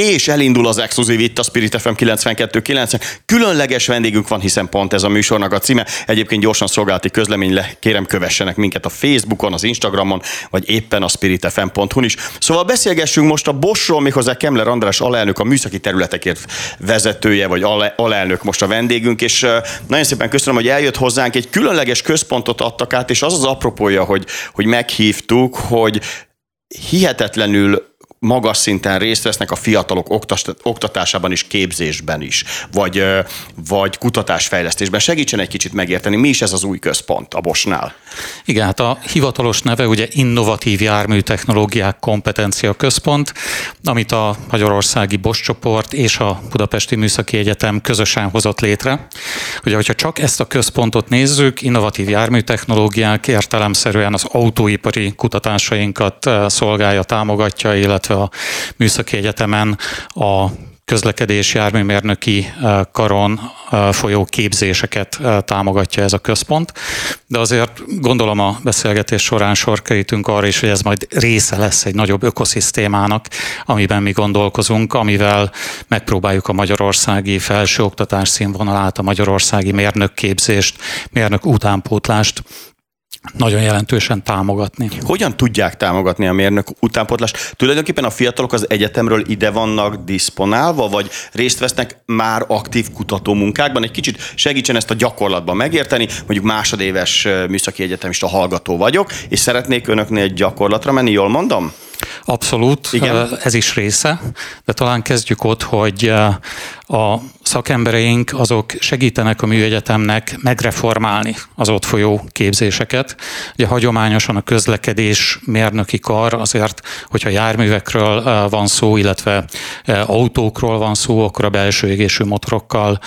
és elindul az exkluzív itt a Spirit FM 92.9. Különleges vendégünk van, hiszen pont ez a műsornak a címe. Egyébként gyorsan szolgálati közlemény le, kérem kövessenek minket a Facebookon, az Instagramon, vagy éppen a spiritfm.hu is. Szóval beszélgessünk most a Bosról, méghozzá Kemler András alelnök, a műszaki területekért vezetője, vagy alelnök most a vendégünk, és nagyon szépen köszönöm, hogy eljött hozzánk. Egy különleges központot adtak át, és az az apropója, hogy, hogy meghívtuk, hogy hihetetlenül magas szinten részt vesznek a fiatalok oktatásában is, képzésben is, vagy, vagy kutatásfejlesztésben. Segítsen egy kicsit megérteni, mi is ez az új központ a Bosnál? Igen, hát a hivatalos neve ugye Innovatív Jármű Technológiák Kompetencia Központ, amit a Magyarországi Bosch csoport és a Budapesti Műszaki Egyetem közösen hozott létre. Ugye, hogyha csak ezt a központot nézzük, innovatív járműtechnológiák értelemszerűen az autóipari kutatásainkat szolgálja, támogatja, illetve illetve a Műszaki Egyetemen a közlekedés járműmérnöki karon folyó képzéseket támogatja ez a központ, de azért gondolom a beszélgetés során sor kerítünk arra is, hogy ez majd része lesz egy nagyobb ökoszisztémának, amiben mi gondolkozunk, amivel megpróbáljuk a magyarországi felsőoktatás színvonalát, a magyarországi mérnökképzést, mérnök utánpótlást nagyon jelentősen támogatni. Hogyan tudják támogatni a mérnök utánpotlást? Tulajdonképpen a fiatalok az egyetemről ide vannak diszponálva, vagy részt vesznek már aktív kutatómunkákban? Egy kicsit segítsen ezt a gyakorlatban megérteni. Mondjuk másodéves műszaki egyetemista hallgató vagyok, és szeretnék önöknél egy gyakorlatra menni, jól mondom? Abszolút, Igen? ez is része, de talán kezdjük ott, hogy a szakembereink azok segítenek a műegyetemnek megreformálni az ott folyó képzéseket. Ugye hagyományosan a közlekedés mérnöki kar azért, hogyha járművekről van szó, illetve autókról van szó, akkor a belső égésű motorokkal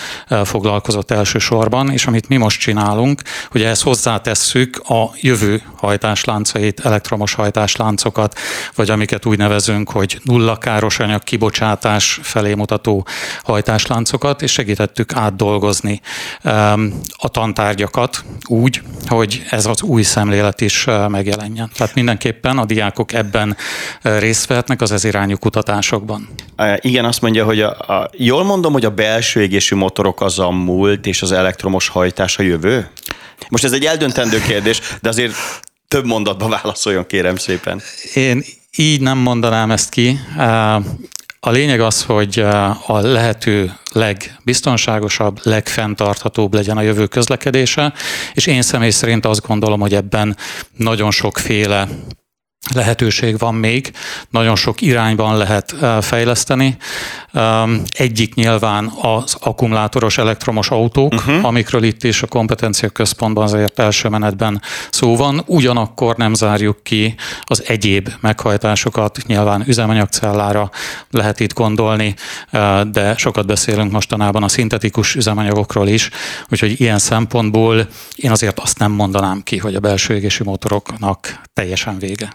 foglalkozott elsősorban, és amit mi most csinálunk, hogy ehhez hozzátesszük a jövő hajtásláncait, elektromos hajtásláncokat, vagy amiket úgy nevezünk, hogy nulla káros anyag kibocsátás felé mutató hajtásláncokat, és segítettük átdolgozni a tantárgyakat úgy, hogy ez az új szemlélet is megjelenjen. Tehát mindenképpen a diákok ebben részt vehetnek az ez irányú kutatásokban. Igen, azt mondja, hogy a, a, jól mondom, hogy a belső égésű motorok az a múlt, és az elektromos hajtás a jövő? Most ez egy eldöntendő kérdés, de azért több mondatba válaszoljon, kérem szépen. Én így nem mondanám ezt ki. A lényeg az, hogy a lehető legbiztonságosabb, legfenntarthatóbb legyen a jövő közlekedése, és én személy szerint azt gondolom, hogy ebben nagyon sokféle lehetőség van még, nagyon sok irányban lehet fejleszteni. Egyik nyilván az akkumulátoros elektromos autók, uh-huh. amikről itt is a kompetencia központban azért első menetben szó van. Ugyanakkor nem zárjuk ki az egyéb meghajtásokat, nyilván üzemanyagcellára lehet itt gondolni, de sokat beszélünk mostanában a szintetikus üzemanyagokról is, úgyhogy ilyen szempontból én azért azt nem mondanám ki, hogy a belső égési motoroknak teljesen vége.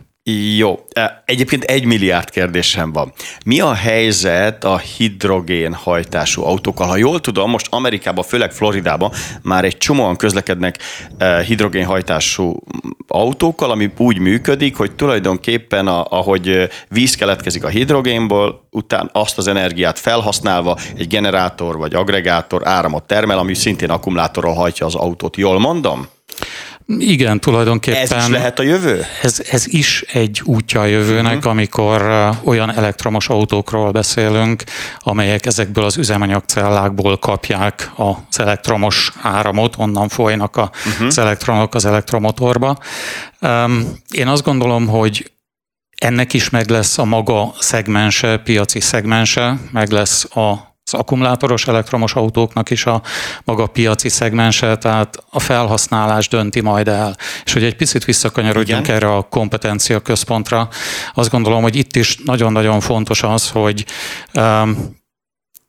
Jó. Egyébként egy milliárd kérdésem van. Mi a helyzet a hidrogén hajtású autókkal? Ha jól tudom, most Amerikában, főleg Floridában már egy csomóan közlekednek hidrogén hajtású autókkal, ami úgy működik, hogy tulajdonképpen a, ahogy víz keletkezik a hidrogénból, után azt az energiát felhasználva egy generátor vagy agregátor áramot termel, ami szintén akkumulátorral hajtja az autót. Jól mondom? Igen, tulajdonképpen. Ez is lehet a jövő? Ez, ez is egy útja a jövőnek, uh-huh. amikor olyan elektromos autókról beszélünk, amelyek ezekből az üzemanyagcellákból kapják az elektromos áramot, onnan folynak a, uh-huh. az elektronok az elektromotorba. Én azt gondolom, hogy ennek is meg lesz a maga szegmense, piaci szegmense, meg lesz a az akkumulátoros elektromos autóknak is a maga piaci szegmense, tehát a felhasználás dönti majd el. És hogy egy picit visszakanyarodjunk Igen. erre a kompetencia központra, azt gondolom, hogy itt is nagyon-nagyon fontos az, hogy um,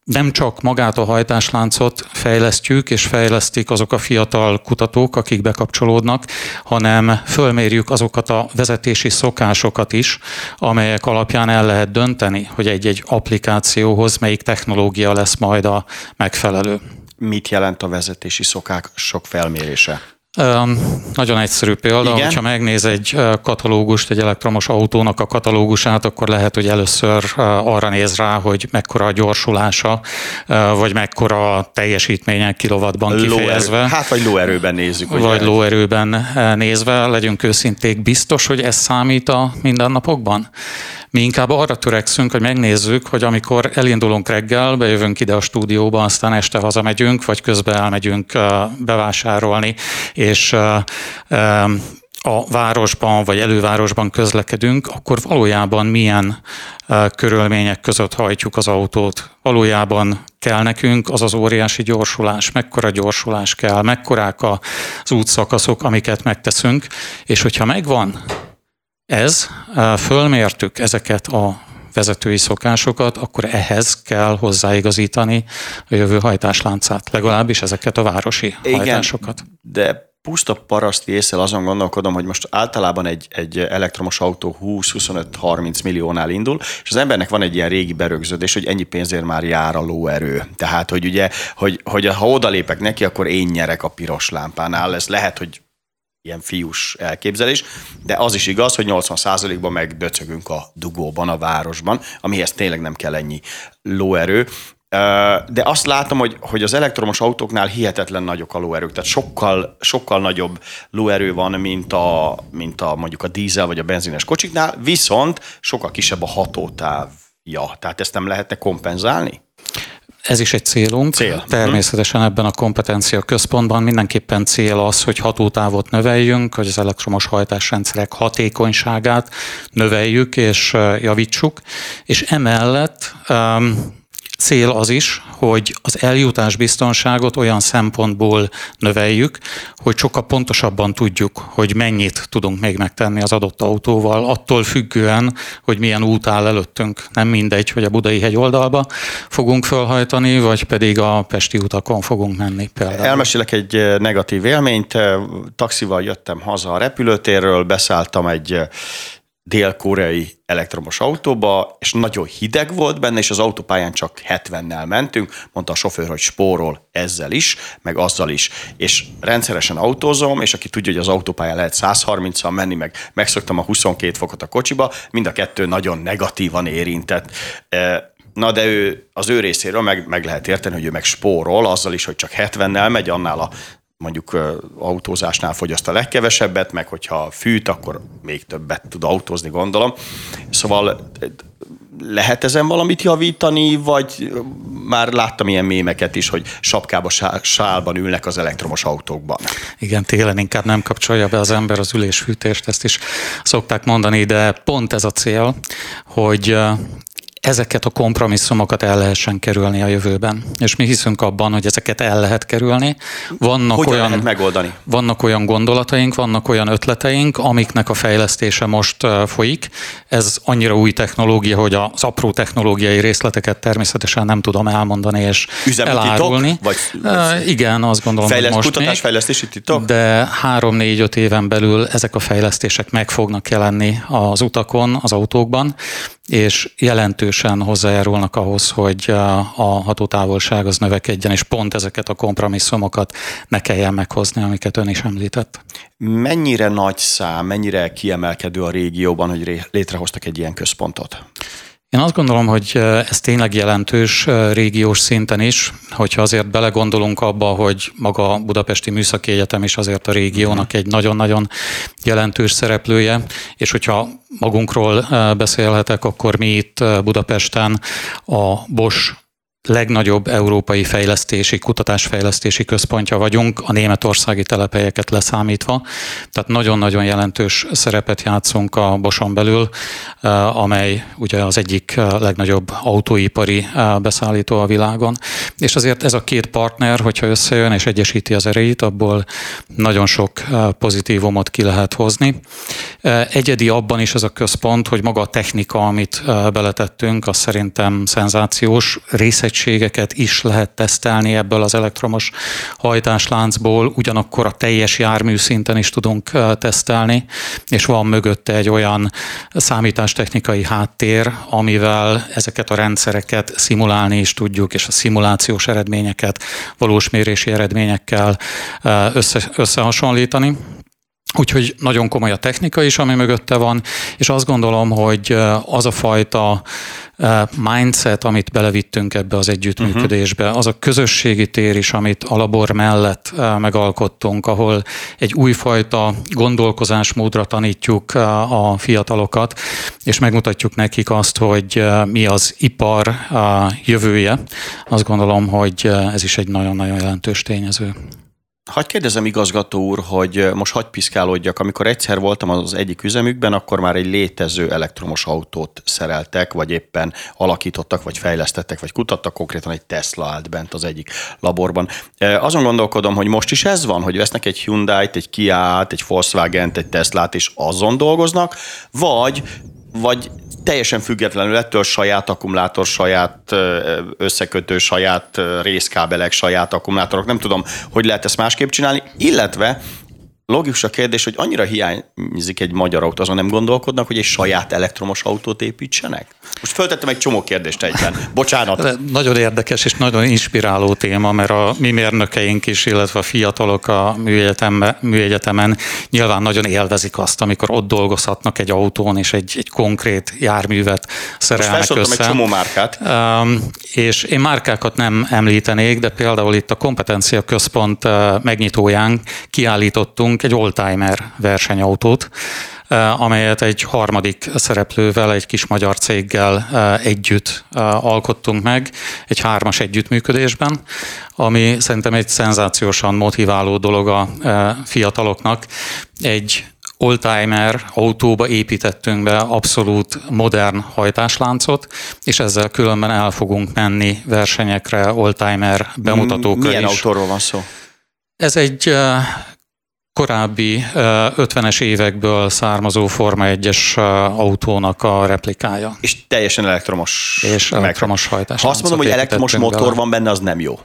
nem csak magát a hajtásláncot fejlesztjük, és fejlesztik azok a fiatal kutatók, akik bekapcsolódnak, hanem fölmérjük azokat a vezetési szokásokat is, amelyek alapján el lehet dönteni, hogy egy-egy applikációhoz melyik technológia lesz majd a megfelelő. Mit jelent a vezetési szokások felmérése? Nagyon egyszerű példa, Igen? hogyha megnéz egy katalógust, egy elektromos autónak a katalógusát, akkor lehet, hogy először arra néz rá, hogy mekkora a gyorsulása, vagy mekkora a teljesítménye kilovatban kifejezve. Lóerő. Hát vagy lóerőben nézzük. Vagy lóerőben nézve, legyünk őszinték, biztos, hogy ez számít a mindennapokban? Mi inkább arra törekszünk, hogy megnézzük, hogy amikor elindulunk reggel, bejövünk ide a stúdióba, aztán este hazamegyünk, vagy közben elmegyünk bevásárolni, és a városban vagy elővárosban közlekedünk, akkor valójában milyen körülmények között hajtjuk az autót. Valójában kell nekünk az az óriási gyorsulás, mekkora gyorsulás kell, mekkorák az útszakaszok, amiket megteszünk, és hogyha megvan ez, fölmértük ezeket a vezetői szokásokat, akkor ehhez kell hozzáigazítani a jövő hajtásláncát, legalábbis ezeket a városi Igen, hajtásokat. De puszta paraszti észre azon gondolkodom, hogy most általában egy, egy elektromos autó 20-25-30 milliónál indul, és az embernek van egy ilyen régi berögződés, hogy ennyi pénzért már jár a lóerő. Tehát, hogy ugye, hogy, hogy ha odalépek neki, akkor én nyerek a piros lámpánál. Ez lehet, hogy ilyen fiús elképzelés, de az is igaz, hogy 80%-ban meg döcögünk a dugóban, a városban, amihez tényleg nem kell ennyi lóerő. De azt látom, hogy, hogy az elektromos autóknál hihetetlen nagyok a lóerők, tehát sokkal, sokkal nagyobb lóerő van, mint a, mint a mondjuk a dízel vagy a benzines kocsiknál, viszont sokkal kisebb a hatótávja. Tehát ezt nem lehetne kompenzálni? Ez is egy célunk. Cél. Természetesen ebben a kompetencia központban mindenképpen cél az, hogy hatótávot növeljünk, hogy az elektromos hajtásrendszerek hatékonyságát növeljük és javítsuk, és emellett um, cél az is, hogy az eljutás biztonságot olyan szempontból növeljük, hogy sokkal pontosabban tudjuk, hogy mennyit tudunk még megtenni az adott autóval, attól függően, hogy milyen út áll előttünk. Nem mindegy, hogy a Budai hegy oldalba fogunk felhajtani, vagy pedig a Pesti utakon fogunk menni például. Elmesélek egy eh, negatív élményt. Eh, taxival jöttem haza a repülőtérről, beszálltam egy eh, dél-koreai elektromos autóba, és nagyon hideg volt benne, és az autópályán csak 70-nel mentünk, mondta a sofőr, hogy spórol ezzel is, meg azzal is. És rendszeresen autózom, és aki tudja, hogy az autópályán lehet 130-al menni, meg megszoktam a 22 fokot a kocsiba, mind a kettő nagyon negatívan érintett. E, na de ő, az ő részéről meg, meg lehet érteni, hogy ő meg spórol, azzal is, hogy csak 70-nel megy, annál a mondjuk autózásnál fogyaszt a legkevesebbet, meg hogyha fűt, akkor még többet tud autózni, gondolom. Szóval lehet ezen valamit javítani, vagy már láttam ilyen mémeket is, hogy sapkába, sálban ülnek az elektromos autókban. Igen, télen inkább nem kapcsolja be az ember az ülésfűtést, ezt is szokták mondani, de pont ez a cél, hogy ezeket a kompromisszumokat el lehessen kerülni a jövőben. És mi hiszünk abban, hogy ezeket el lehet kerülni. Vannak Hogyan olyan, lehet megoldani? Vannak olyan gondolataink, vannak olyan ötleteink, amiknek a fejlesztése most folyik. Ez annyira új technológia, hogy az apró technológiai részleteket természetesen nem tudom elmondani és Üzemi elárulni. Titok, vagy, vagy igen, azt gondolom, Fejleszt, hogy most kutatás, még, fejlesztési titok? De három-négy-öt éven belül ezek a fejlesztések meg fognak jelenni az utakon, az autókban, és jelentősen hozzájárulnak ahhoz, hogy a hatótávolság az növekedjen, és pont ezeket a kompromisszumokat ne kelljen meghozni, amiket ön is említett. Mennyire nagy szám, mennyire kiemelkedő a régióban, hogy létrehoztak egy ilyen központot? Én azt gondolom, hogy ez tényleg jelentős régiós szinten is, hogyha azért belegondolunk abba, hogy maga Budapesti Műszaki Egyetem is azért a régiónak egy nagyon-nagyon jelentős szereplője, és hogyha magunkról beszélhetek, akkor mi itt Budapesten a Bosch legnagyobb európai fejlesztési, kutatásfejlesztési központja vagyunk, a németországi telephelyeket leszámítva. Tehát nagyon-nagyon jelentős szerepet játszunk a Boson belül, eh, amely ugye az egyik eh, legnagyobb autóipari eh, beszállító a világon. És azért ez a két partner, hogyha összejön és egyesíti az erejét, abból nagyon sok pozitívumot ki lehet hozni. Egyedi abban is ez a központ, hogy maga a technika, amit beletettünk, az szerintem szenzációs része részegységeket is lehet tesztelni ebből az elektromos hajtásláncból, ugyanakkor a teljes jármű szinten is tudunk tesztelni, és van mögötte egy olyan számítástechnikai háttér, amivel ezeket a rendszereket szimulálni is tudjuk, és a szimulációs eredményeket valós mérési eredményekkel össze, összehasonlítani. Úgyhogy nagyon komoly a technika is, ami mögötte van, és azt gondolom, hogy az a fajta mindset, amit belevittünk ebbe az együttműködésbe, uh-huh. az a közösségi tér is, amit a labor mellett megalkottunk, ahol egy újfajta gondolkozásmódra tanítjuk a fiatalokat, és megmutatjuk nekik azt, hogy mi az ipar jövője. Azt gondolom, hogy ez is egy nagyon-nagyon jelentős tényező. Hagy kérdezem, igazgató úr, hogy most hagy piszkálódjak. Amikor egyszer voltam az egyik üzemükben, akkor már egy létező elektromos autót szereltek, vagy éppen alakítottak, vagy fejlesztettek, vagy kutattak. Konkrétan egy Tesla állt bent az egyik laborban. Azon gondolkodom, hogy most is ez van, hogy vesznek egy Hyundai-t, egy Kia-t, egy Volkswagen-t, egy Teslát, és azon dolgoznak, vagy vagy teljesen függetlenül ettől saját akkumulátor, saját összekötő, saját részkábelek, saját akkumulátorok, nem tudom, hogy lehet ezt másképp csinálni, illetve logikus a kérdés, hogy annyira hiányzik egy magyar autó, azon nem gondolkodnak, hogy egy saját elektromos autót építsenek? Most föltettem egy csomó kérdést egyben. Bocsánat. Nagyon érdekes és nagyon inspiráló téma, mert a mi mérnökeink is, illetve a fiatalok a műegyetemen nyilván nagyon élvezik azt, amikor ott dolgozhatnak egy autón, és egy, egy konkrét járművet szerelnek Most össze. egy csomó márkát. Um, és én márkákat nem említenék, de például itt a kompetencia központ megnyitóján kiállítottunk egy oldtimer versenyautót, eh, amelyet egy harmadik szereplővel, egy kis magyar céggel eh, együtt eh, alkottunk meg, egy hármas együttműködésben, ami szerintem egy szenzációsan motiváló dolog a fiataloknak. Egy oldtimer autóba építettünk be abszolút modern hajtásláncot, és ezzel különben el fogunk menni versenyekre, oldtimer bemutatókra Milyen is. autóról van szó? Ez egy korábbi 50-es évekből származó Forma 1-es autónak a replikája. És teljesen elektromos. És elektromos hajtás. Ha azt mondom, hogy elektromos motor van benne, az nem jó.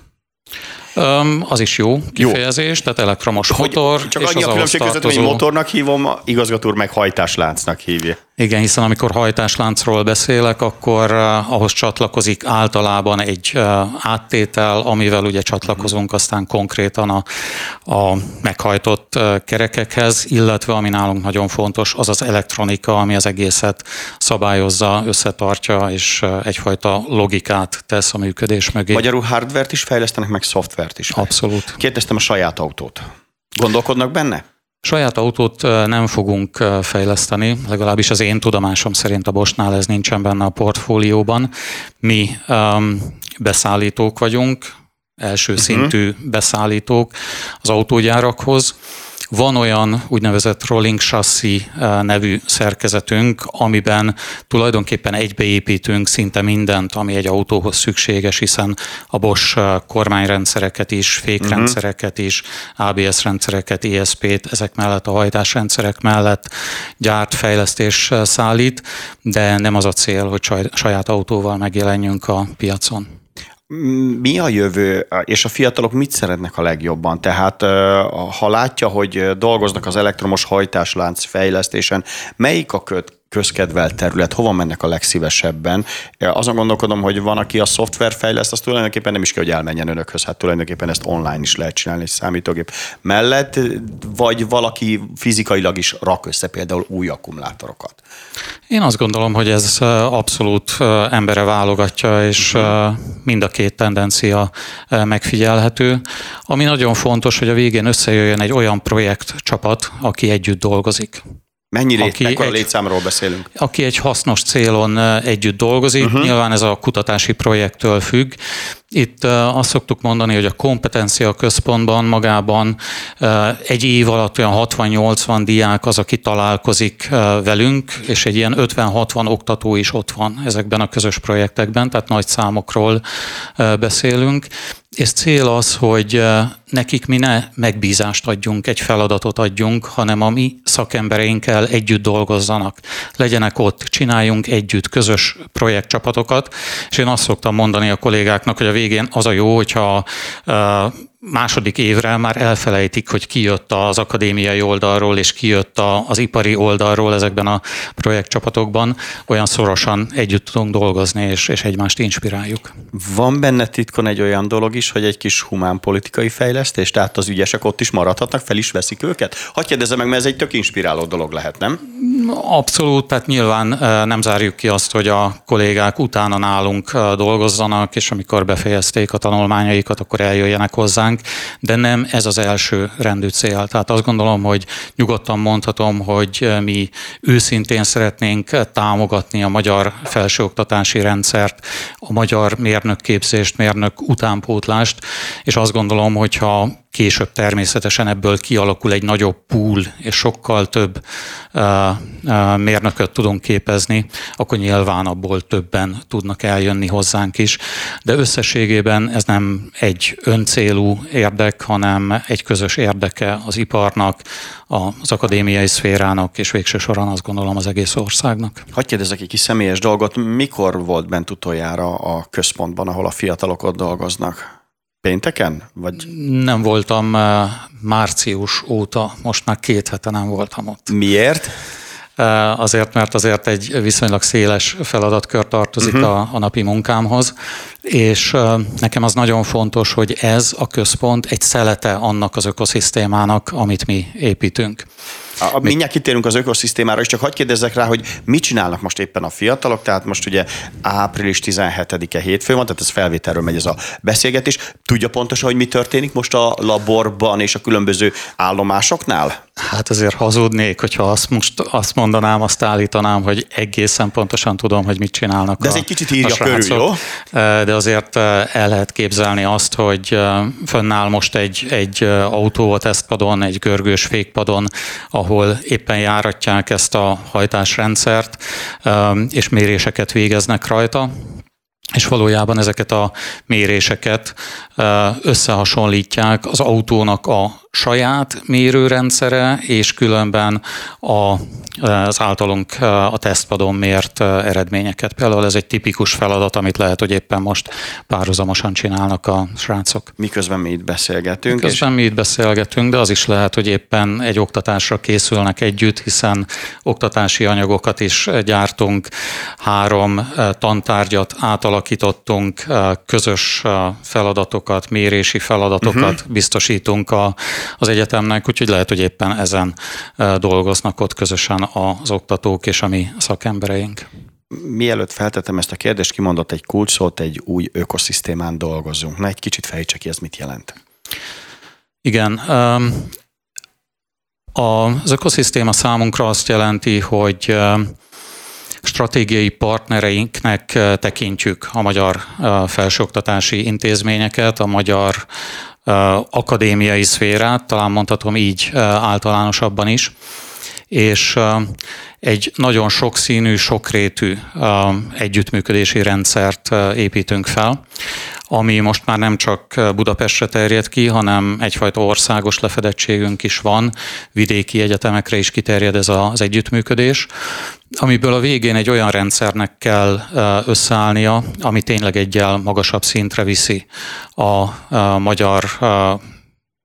Um, az is jó kifejezés, jó. tehát elektromos hogy motor. Csak és annyi a különbség között, hogy motornak hívom, igazgató meg hajtásláncnak hívja. Igen, hiszen amikor hajtásláncról beszélek, akkor uh, ahhoz csatlakozik általában egy uh, áttétel, amivel ugye csatlakozunk aztán konkrétan a, a meghajtott uh, kerekekhez, illetve ami nálunk nagyon fontos, az az elektronika, ami az egészet szabályozza, összetartja, és egyfajta logikát tesz a működés mögé. Magyarul hardvert is fejlesztenek, meg szoftvert is. Abszolút. Kérdeztem a saját autót. Gondolkodnak benne? Saját autót nem fogunk fejleszteni, legalábbis az én tudomásom szerint a Bosnál ez nincsen benne a portfólióban. Mi um, beszállítók vagyunk, első uh-huh. szintű beszállítók az autógyárakhoz, van olyan úgynevezett rolling chassis eh, nevű szerkezetünk, amiben tulajdonképpen egybeépítünk szinte mindent, ami egy autóhoz szükséges, hiszen a Bosch eh, kormányrendszereket is, fékrendszereket is, ABS rendszereket, ESP-t, ezek mellett a hajtásrendszerek mellett gyárt, fejlesztés eh, szállít, de nem az a cél, hogy saját autóval megjelenjünk a piacon mi a jövő, és a fiatalok mit szeretnek a legjobban? Tehát ha látja, hogy dolgoznak az elektromos hajtáslánc fejlesztésen, melyik a köt, közkedvelt terület, hova mennek a legszívesebben. Azon gondolkodom, hogy van, aki a szoftver fejleszt, az tulajdonképpen nem is kell, hogy elmenjen önökhöz, hát tulajdonképpen ezt online is lehet csinálni egy számítógép mellett, vagy valaki fizikailag is rak össze például új akkumulátorokat. Én azt gondolom, hogy ez abszolút embere válogatja, és mind a két tendencia megfigyelhető. Ami nagyon fontos, hogy a végén összejöjjön egy olyan projektcsapat, aki együtt dolgozik. Mennyi lét, aki mekkora egy, létszámról beszélünk? Aki egy hasznos célon együtt dolgozik, uh-huh. nyilván ez a kutatási projektől függ. Itt azt szoktuk mondani, hogy a kompetencia központban magában egy év alatt olyan 60-80 diák az, aki találkozik velünk, és egy ilyen 50-60 oktató is ott van ezekben a közös projektekben, tehát nagy számokról beszélünk és cél az, hogy nekik mi ne megbízást adjunk, egy feladatot adjunk, hanem a mi szakembereinkkel együtt dolgozzanak. Legyenek ott, csináljunk együtt közös projektcsapatokat, és én azt szoktam mondani a kollégáknak, hogy a végén az a jó, hogyha második évre már elfelejtik, hogy ki jött az akadémiai oldalról, és ki jött az ipari oldalról ezekben a projektcsapatokban. Olyan szorosan együtt tudunk dolgozni, és, és egymást inspiráljuk. Van benne titkon egy olyan dolog is, hogy egy kis humán politikai fejlesztés, tehát az ügyesek ott is maradhatnak, fel is veszik őket? Hadd kérdezze meg, mert ez egy tök inspiráló dolog lehet, nem? Abszolút, tehát nyilván nem zárjuk ki azt, hogy a kollégák utána nálunk dolgozzanak, és amikor befejezték a tanulmányaikat, akkor eljöjjenek hozzánk de nem ez az első rendű cél. Tehát azt gondolom, hogy nyugodtan mondhatom, hogy mi őszintén szeretnénk támogatni a magyar felsőoktatási rendszert, a magyar mérnökképzést, mérnök utánpótlást, és azt gondolom, hogyha Később természetesen ebből kialakul egy nagyobb pool, és sokkal több mérnököt tudunk képezni, akkor nyilván abból többen tudnak eljönni hozzánk is. De összességében ez nem egy öncélú érdek, hanem egy közös érdeke az iparnak, az akadémiai szférának, és végső soron azt gondolom az egész országnak. Hagyj kérdezek egy kis személyes dolgot. Mikor volt bent utoljára a központban, ahol a fiatalok ott dolgoznak? Pénteken? Vagy? Nem voltam eh, március óta, most már két hete nem voltam ott. Miért? Eh, azért, mert azért egy viszonylag széles feladatkör tartozik uh-huh. a, a napi munkámhoz, és eh, nekem az nagyon fontos, hogy ez a központ egy szelete annak az ökoszisztémának, amit mi építünk. A, mindjárt kitérünk az ökoszisztémára, és csak hagyd kérdezzek rá, hogy mit csinálnak most éppen a fiatalok, tehát most ugye április 17-e hétfő van, tehát ez felvételről megy ez a beszélgetés. Tudja pontosan, hogy mi történik most a laborban és a különböző állomásoknál? Hát azért hazudnék, hogyha azt most azt mondanám, azt állítanám, hogy egészen pontosan tudom, hogy mit csinálnak De ez a, egy kicsit írja körül, jó? De azért el lehet képzelni azt, hogy fönnáll most egy, egy autó a tesztpadon, egy görgős fékpadon, ahol éppen járatják ezt a hajtásrendszert, és méréseket végeznek rajta. És valójában ezeket a méréseket összehasonlítják az autónak a saját mérőrendszere, és különben a, az általunk a tesztpadon mért eredményeket. Például ez egy tipikus feladat, amit lehet, hogy éppen most párhuzamosan csinálnak a srácok. Miközben mi itt beszélgetünk. Miközben és... mi itt beszélgetünk, de az is lehet, hogy éppen egy oktatásra készülnek együtt, hiszen oktatási anyagokat is gyártunk, három tantárgyat átalakítottunk, közös feladatokat, mérési feladatokat uh-huh. biztosítunk a az egyetemnek, úgyhogy lehet, hogy éppen ezen dolgoznak ott közösen az oktatók és a mi szakembereink. Mielőtt feltettem ezt a kérdést, kimondott egy kulcsot, egy új ökoszisztémán dolgozunk. Na, egy kicsit fejtse ki, ez mit jelent? Igen. Az ökoszisztéma számunkra azt jelenti, hogy stratégiai partnereinknek tekintjük a magyar felsőoktatási intézményeket, a magyar akadémiai szférát, talán mondhatom így általánosabban is, és egy nagyon sokszínű, sokrétű együttműködési rendszert építünk fel, ami most már nem csak Budapestre terjed ki, hanem egyfajta országos lefedettségünk is van, vidéki egyetemekre is kiterjed ez az együttműködés, amiből a végén egy olyan rendszernek kell összeállnia, ami tényleg egyel magasabb szintre viszi a magyar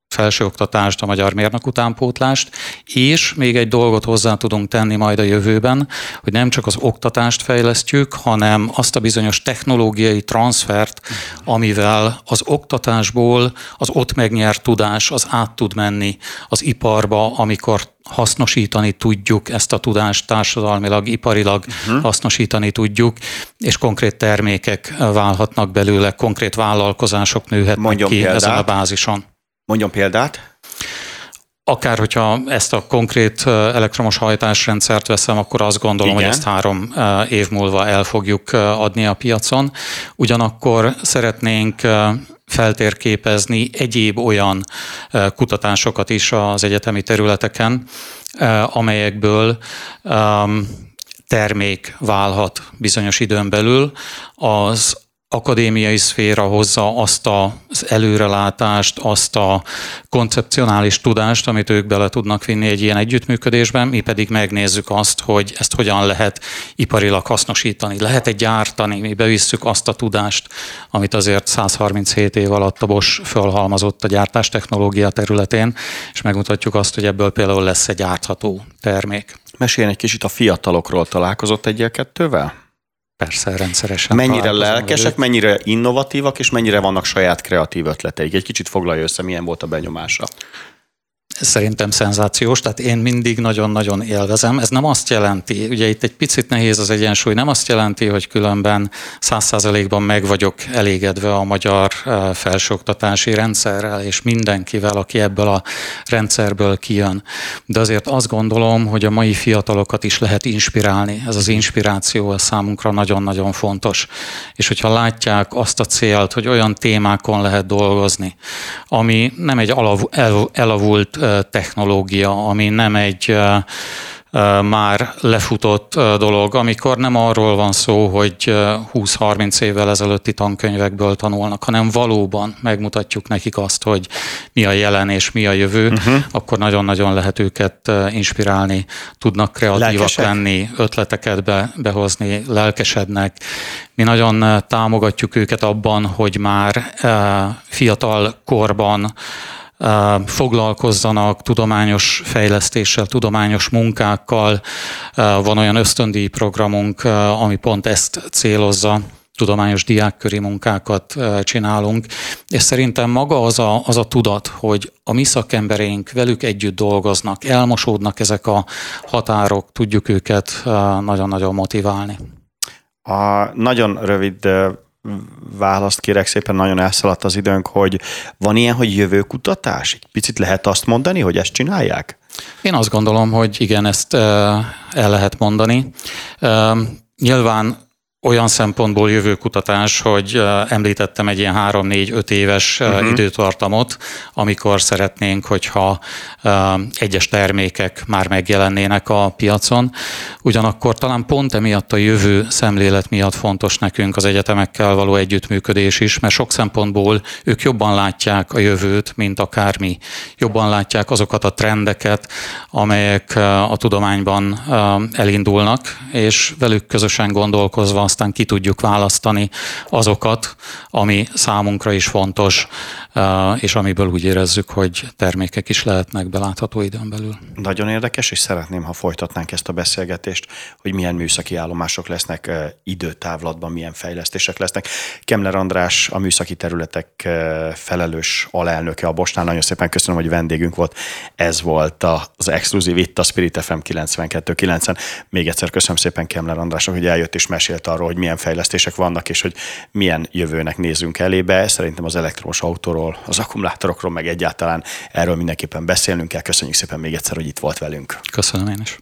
felsőoktatást, a magyar mérnök utánpótlást, és még egy dolgot hozzá tudunk tenni majd a jövőben, hogy nem csak az oktatást fejlesztjük, hanem azt a bizonyos technológiai transfert, amivel az oktatásból az ott megnyert tudás az át tud menni az iparba, amikor hasznosítani tudjuk ezt a tudást társadalmilag, iparilag uh-huh. hasznosítani tudjuk, és konkrét termékek válhatnak belőle, konkrét vállalkozások nőhetnek Mondjon ki példát. ezen a bázison. Mondjon példát. Akár, hogyha ezt a konkrét elektromos hajtásrendszert veszem, akkor azt gondolom, Igen. hogy ezt három év múlva el fogjuk adni a piacon. Ugyanakkor szeretnénk feltérképezni egyéb olyan kutatásokat is az egyetemi területeken, amelyekből termék válhat bizonyos időn belül. Az akadémiai szféra hozza azt az előrelátást, azt a koncepcionális tudást, amit ők bele tudnak vinni egy ilyen együttműködésben, mi pedig megnézzük azt, hogy ezt hogyan lehet iparilag hasznosítani. Lehet-e gyártani, mi bevisszük azt a tudást, amit azért 137 év alatt a Bosch fölhalmazott a gyártás technológia területén, és megmutatjuk azt, hogy ebből például lesz egy gyártható termék. Meséljen egy kicsit a fiatalokról, találkozott egyel-kettővel? Persze, rendszeresen. Mennyire lelkesek, velük. mennyire innovatívak, és mennyire vannak saját kreatív ötleteik? Egy kicsit foglalja össze, milyen volt a benyomása szerintem szenzációs, tehát én mindig nagyon-nagyon élvezem. Ez nem azt jelenti, ugye itt egy picit nehéz az egyensúly, nem azt jelenti, hogy különben száz százalékban meg vagyok elégedve a magyar eh, felsőoktatási rendszerrel, és mindenkivel, aki ebből a rendszerből kijön. De azért azt gondolom, hogy a mai fiatalokat is lehet inspirálni. Ez az inspiráció a számunkra nagyon-nagyon fontos. És hogyha látják azt a célt, hogy olyan témákon lehet dolgozni, ami nem egy elavult eh, technológia, ami nem egy már lefutott dolog, amikor nem arról van szó, hogy 20-30 évvel ezelőtti tankönyvekből tanulnak, hanem valóban megmutatjuk nekik azt, hogy mi a jelen és mi a jövő, uh-huh. akkor nagyon-nagyon lehet őket inspirálni, tudnak kreatívak Lelkesek. lenni, ötleteket be, behozni, lelkesednek. Mi nagyon támogatjuk őket abban, hogy már fiatal korban foglalkozzanak tudományos fejlesztéssel, tudományos munkákkal. Van olyan ösztöndíj programunk, ami pont ezt célozza tudományos diákköri munkákat csinálunk, és szerintem maga az a, az a tudat, hogy a mi szakembereink velük együtt dolgoznak, elmosódnak ezek a határok, tudjuk őket nagyon-nagyon motiválni. A nagyon rövid választ kérek szépen, nagyon elszaladt az időnk, hogy van ilyen, hogy jövőkutatás? Egy picit lehet azt mondani, hogy ezt csinálják? Én azt gondolom, hogy igen, ezt el lehet mondani. Nyilván olyan szempontból jövőkutatás, hogy említettem egy ilyen 3-4-5 éves uh-huh. időtartamot, amikor szeretnénk, hogyha egyes termékek már megjelennének a piacon. Ugyanakkor talán pont emiatt a jövő szemlélet miatt fontos nekünk az egyetemekkel való együttműködés is, mert sok szempontból ők jobban látják a jövőt, mint akármi. Jobban látják azokat a trendeket, amelyek a tudományban elindulnak, és velük közösen gondolkozva aztán ki tudjuk választani azokat, ami számunkra is fontos, és amiből úgy érezzük, hogy termékek is lehetnek belátható időn belül. Nagyon érdekes, és szeretném, ha folytatnánk ezt a beszélgetést, hogy milyen műszaki állomások lesznek időtávlatban, milyen fejlesztések lesznek. Kemler András, a műszaki területek felelős alelnöke a Bosnál. Nagyon szépen köszönöm, hogy vendégünk volt. Ez volt az exkluzív itt a Spirit FM 92.9-en. Még egyszer köszönöm szépen Kemler Andrásnak, hogy eljött és mesélt arról, hogy milyen fejlesztések vannak, és hogy milyen jövőnek nézünk elébe. Szerintem az elektromos autóról, az akkumulátorokról, meg egyáltalán erről mindenképpen beszélnünk kell. Köszönjük szépen még egyszer, hogy itt volt velünk. Köszönöm én is.